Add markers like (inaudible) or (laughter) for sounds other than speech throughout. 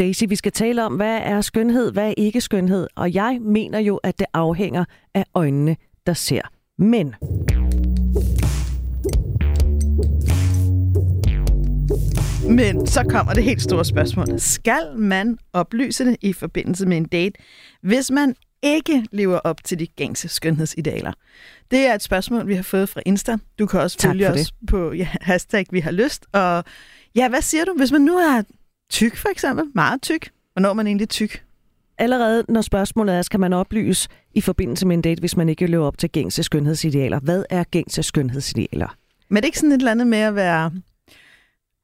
Daisy, vi skal tale om, hvad er skønhed, hvad er ikke skønhed. Og jeg mener jo, at det afhænger af øjnene, der ser. Men Men så kommer det helt store spørgsmål. Skal man oplyse det i forbindelse med en date, hvis man ikke lever op til de gængse skønhedsidealer? Det er et spørgsmål, vi har fået fra Insta. Du kan også Tak følge os det. på ja, hashtag vi har lyst. Og ja, hvad siger du, hvis man nu er tyk for eksempel? Meget tyk. Hvornår er man egentlig tyk? allerede når spørgsmålet er, skal man oplyse i forbindelse med en date, hvis man ikke lever op til gængse skønhedsidealer? Hvad er gængse skønhedsidealer? Men er det ikke sådan et eller andet med at være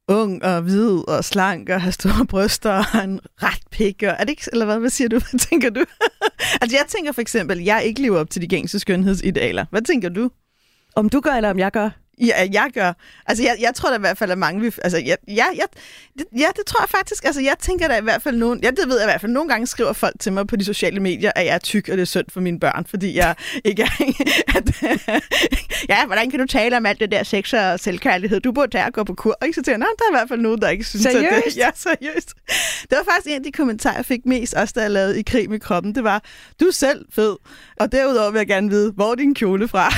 ung og hvid og slank og have store bryster og en ret pik? Og er det ikke, eller hvad, hvad siger du? (laughs) Hvad tænker du? (laughs) altså jeg tænker for eksempel, jeg ikke lever op til de gængse skønhedsidealer. Hvad tænker du? Om du gør, eller om jeg gør? Ja, jeg gør. Altså, jeg, jeg tror da i hvert fald, at mange vil... Altså, ja, ja, ja, det, ja, det tror jeg faktisk. Altså, jeg tænker da i hvert fald nogen... Ja, det ved jeg i hvert fald. Nogle gange skriver folk til mig på de sociale medier, at jeg er tyk, og det er synd for mine børn, fordi jeg ikke er... (laughs) At, (laughs) ja, hvordan kan du tale om alt det der sex og selvkærlighed? Du burde tage og gå på kur. Ikke? Så tænker jeg, "Nå, der er i hvert fald nogen, der ikke synes, at det... Seriøst? (laughs) Ja, seriøst. Det var faktisk en af de kommentarer, jeg fik mest, også da jeg lavede i krig med kroppen. Det var, du er selv fed. Og derudover vil jeg gerne vide, hvor er din kjole fra?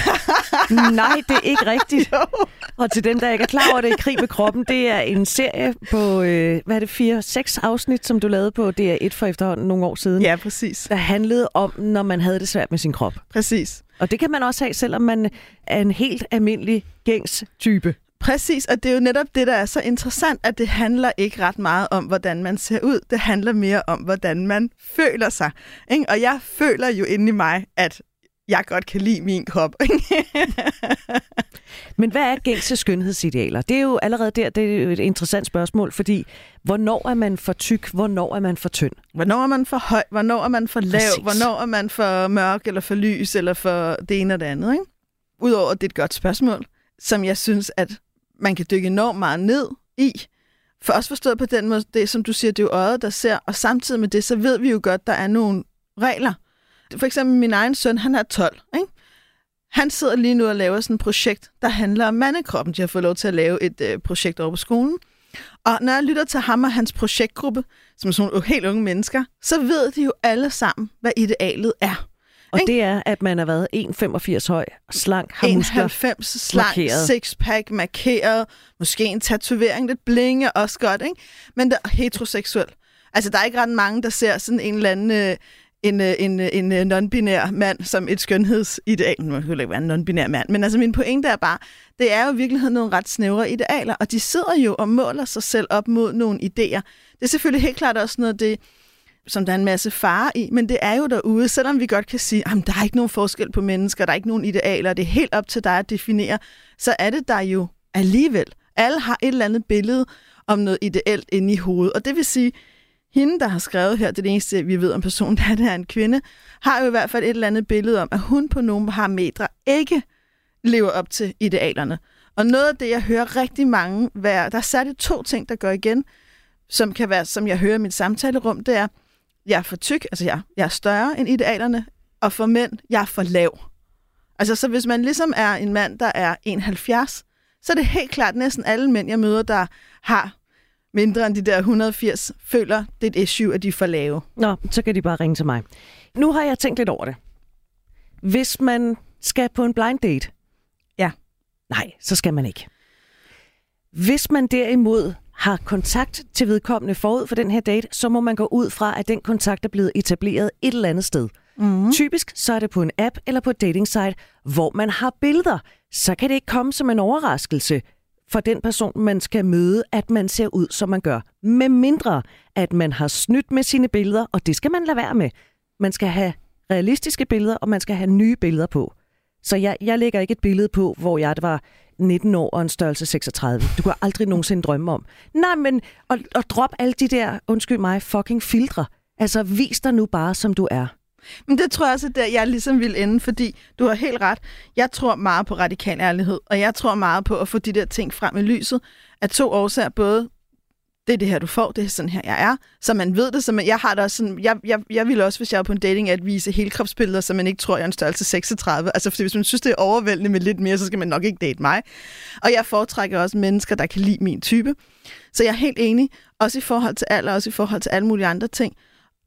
Nej, det er ikke rigtigt. Jo. (laughs) Og til dem, der ikke er klar over det, Krig med kroppen, det er en serie på, øh, hvad er det, fire, seks afsnit, som du lavede på DR1 for efterhånden nogle år siden, Ja, præcis. der handlede om, når man havde det svært med sin krop. Præcis. Og det kan man også have, selvom man er en helt almindelig gængs type. Præcis, og det er jo netop det, der er så interessant, at det handler ikke ret meget om, hvordan man ser ud. Det handler mere om, hvordan man føler sig. Ikke? Og jeg føler jo inde i mig, at jeg godt kan lide min krop. (laughs) Men hvad er gængse skønhedsidealer? Det er jo allerede der, det er et interessant spørgsmål, fordi hvornår er man for tyk, hvornår er man for tynd? hvornår er man for høj? Hvornår er man for lav? Præcis. Hvornår er man for mørk eller for lys eller for det ene og det andet? Ikke? Udover at det er et godt spørgsmål, som jeg synes, at man kan dykke enormt meget ned i. For også forstået på den måde, det som du siger, det er jo øjet, der ser, og samtidig med det, så ved vi jo godt, der er nogle regler. For eksempel min egen søn, han er 12, ikke? Han sidder lige nu og laver sådan et projekt, der handler om mandekroppen. De har fået lov til at lave et øh, projekt over på skolen. Og når jeg lytter til ham og hans projektgruppe, som er sådan nogle helt unge mennesker, så ved de jo alle sammen, hvad idealet er. Og Ikke? det er, at man har været 1,85 høj, slank, har muskler. 91 slank, markeret. sixpack, markeret, måske en tatovering, lidt blinge, også godt, ikke? Men der er heteroseksuel. Altså, der er ikke ret mange, der ser sådan en eller anden... Øh, en, øh, en, øh, en øh, non-binær mand som et skønhedsideal. Man kan ikke være en non-binær mand, men altså min pointe er bare, det er jo i virkeligheden nogle ret snævre idealer, og de sidder jo og måler sig selv op mod nogle idéer. Det er selvfølgelig helt klart også noget af det, som der er en masse fare i, men det er jo derude, selvom vi godt kan sige, at der er ikke nogen forskel på mennesker, der er ikke nogen idealer, det er helt op til dig at definere, så er det der jo alligevel. Alle har et eller andet billede om noget ideelt inde i hovedet, og det vil sige, hende, der har skrevet her, det er det eneste, vi ved om personen, der er, det er en kvinde, har jo i hvert fald et eller andet billede om, at hun på nogle parametre ikke lever op til idealerne. Og noget af det, jeg hører rigtig mange være, der er særligt to ting, der går igen, som kan være, som jeg hører i mit samtalerum, det er, jeg er for tyk, altså jeg, jeg er større end idealerne, og for mænd, jeg er for lav. Altså, så hvis man ligesom er en mand, der er 71, så er det helt klart næsten alle mænd, jeg møder, der har mindre end de der 180, føler, det er et issue, at de er for lave. Nå, så kan de bare ringe til mig. Nu har jeg tænkt lidt over det. Hvis man skal på en blind date, Ja. nej, så skal man ikke. Hvis man derimod har kontakt til vedkommende forud for den her date, så må man gå ud fra, at den kontakt er blevet etableret et eller andet sted. Mm. Typisk så er det på en app eller på et dating site, hvor man har billeder. Så kan det ikke komme som en overraskelse for den person, man skal møde, at man ser ud, som man gør. Med mindre, at man har snydt med sine billeder, og det skal man lade være med. Man skal have realistiske billeder, og man skal have nye billeder på. Så jeg, jeg lægger ikke et billede på, hvor jeg var 19 år og en størrelse 36. Du kan aldrig nogensinde drømme om. Nej, men og, og drop alle de der, undskyld mig, fucking filtre. Altså, vis dig nu bare, som du er. Men det tror jeg også, at der jeg ligesom vil ende, fordi du har helt ret. Jeg tror meget på radikal ærlighed, og jeg tror meget på at få de der ting frem i lyset af to årsager. Både det er det her, du får, det er sådan her, jeg er. Så man ved det, så man, jeg har da også sådan, jeg, jeg, jeg vil også, hvis jeg var på en dating, at vise helkropsbilleder, så man ikke tror, jeg er en størrelse 36. Altså, fordi hvis man synes, det er overvældende med lidt mere, så skal man nok ikke date mig. Og jeg foretrækker også mennesker, der kan lide min type. Så jeg er helt enig, også i forhold til alder, også i forhold til alle mulige andre ting.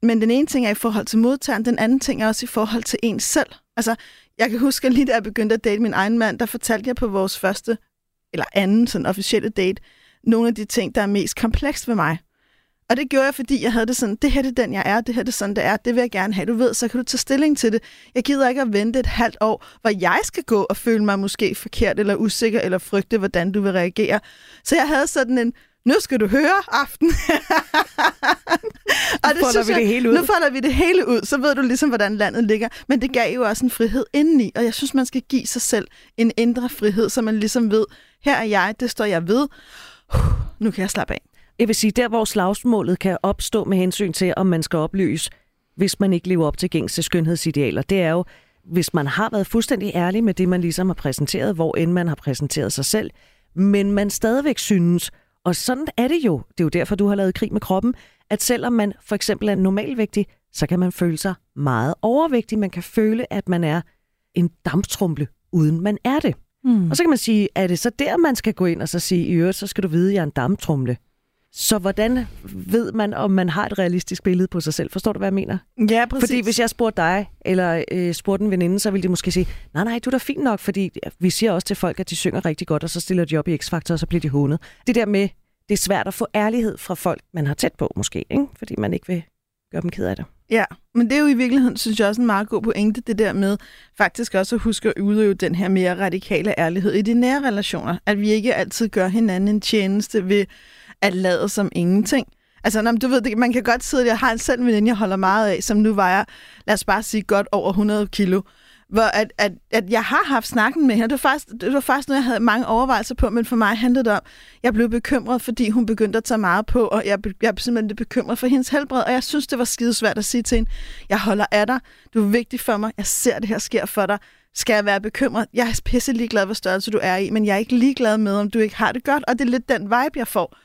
Men den ene ting er i forhold til modtageren, den anden ting er også i forhold til en selv. Altså, jeg kan huske, at lige da jeg begyndte at date min egen mand, der fortalte jeg på vores første, eller anden sådan officielle date, nogle af de ting, der er mest komplekst ved mig. Og det gjorde jeg, fordi jeg havde det sådan, det her det er den, jeg er, det her det er sådan, det er, det vil jeg gerne have, du ved, så kan du tage stilling til det. Jeg gider ikke at vente et halvt år, hvor jeg skal gå og føle mig måske forkert eller usikker, eller frygte, hvordan du vil reagere. Så jeg havde sådan en, nu skal du høre aften. (laughs) og det synes vi det hele ud. Nu folder vi det hele ud, så ved du ligesom, hvordan landet ligger. Men det gav jo også en frihed indeni, og jeg synes, man skal give sig selv en indre frihed, så man ligesom ved, her er jeg, det står jeg ved. Nu kan jeg slappe af. Jeg vil sige, der hvor slagsmålet kan opstå med hensyn til, om man skal oplyse, hvis man ikke lever op til gængse skønhedsidealer, det er jo, hvis man har været fuldstændig ærlig med det, man ligesom har præsenteret, hvor end man har præsenteret sig selv, men man stadigvæk synes, og sådan er det jo. Det er jo derfor, du har lavet krig med kroppen, at selvom man for eksempel er normalvægtig, så kan man føle sig meget overvægtig. Man kan føle, at man er en damptrumle, uden man er det. Mm. Og så kan man sige, er det så der, man skal gå ind og så sige, i øvrigt, så skal du vide, at jeg er en damptrumle. Så hvordan ved man, om man har et realistisk billede på sig selv? Forstår du, hvad jeg mener? Ja, præcis. Fordi hvis jeg spurgte dig, eller øh, spurgte en veninde, så ville de måske sige, nej, nej, du er da fint nok, fordi vi siger også til folk, at de synger rigtig godt, og så stiller de op i X-Factor, og så bliver de hånet. Det der med, det er svært at få ærlighed fra folk, man har tæt på måske, ikke? fordi man ikke vil gøre dem ked af det. Ja, men det er jo i virkeligheden, synes jeg også en meget god pointe, det der med faktisk også at huske at udøve den her mere radikale ærlighed i de nære relationer. At vi ikke altid gør hinanden en tjeneste ved at lade som ingenting. Altså, når, du ved, man kan godt sidde, jeg har en selv en veninde, jeg holder meget af, som nu vejer, lad os bare sige, godt over 100 kilo hvor at, at, at jeg har haft snakken med hende. Det var, faktisk, det var faktisk noget, jeg havde mange overvejelser på, men for mig handlede det om, jeg blev bekymret, fordi hun begyndte at tage meget på, og jeg, jeg blev simpelthen bekymret for hendes helbred, og jeg synes, det var skidesvært at sige til hende, jeg holder af dig, du er vigtig for mig, jeg ser, det her sker for dig, skal jeg være bekymret? Jeg er pisse ligeglad, hvor størrelse du er i, men jeg er ikke ligeglad med, om du ikke har det godt, og det er lidt den vibe, jeg får.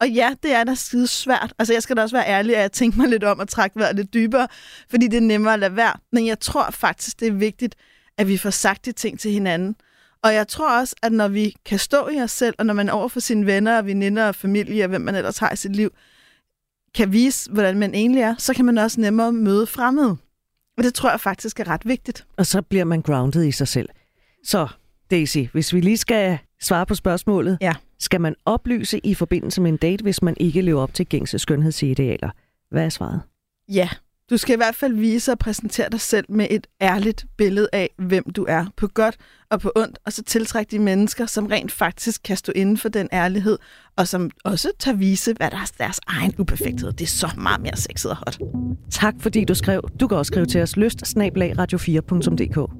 Og ja, det er da skide svært. Altså, jeg skal da også være ærlig, at jeg tænker mig lidt om at trække vejret lidt dybere, fordi det er nemmere at lade være. Men jeg tror faktisk, det er vigtigt, at vi får sagt de ting til hinanden. Og jeg tror også, at når vi kan stå i os selv, og når man over for sine venner og veninder og familie, og hvem man ellers har i sit liv, kan vise, hvordan man egentlig er, så kan man også nemmere møde fremmede. Og det tror jeg faktisk er ret vigtigt. Og så bliver man grounded i sig selv. Så Daisy, hvis vi lige skal svare på spørgsmålet. Ja. Skal man oplyse i forbindelse med en date, hvis man ikke lever op til gængse skønhedsidealer? Hvad er svaret? Ja, du skal i hvert fald vise og præsentere dig selv med et ærligt billede af, hvem du er, på godt og på ondt, og så tiltrække de mennesker, som rent faktisk kan stå inden for den ærlighed, og som også tager vise, hvad der er deres egen uperfekthed. Det er så meget mere sexet og hot. Tak fordi du skrev. Du kan også skrive til os lyst radio4.dk.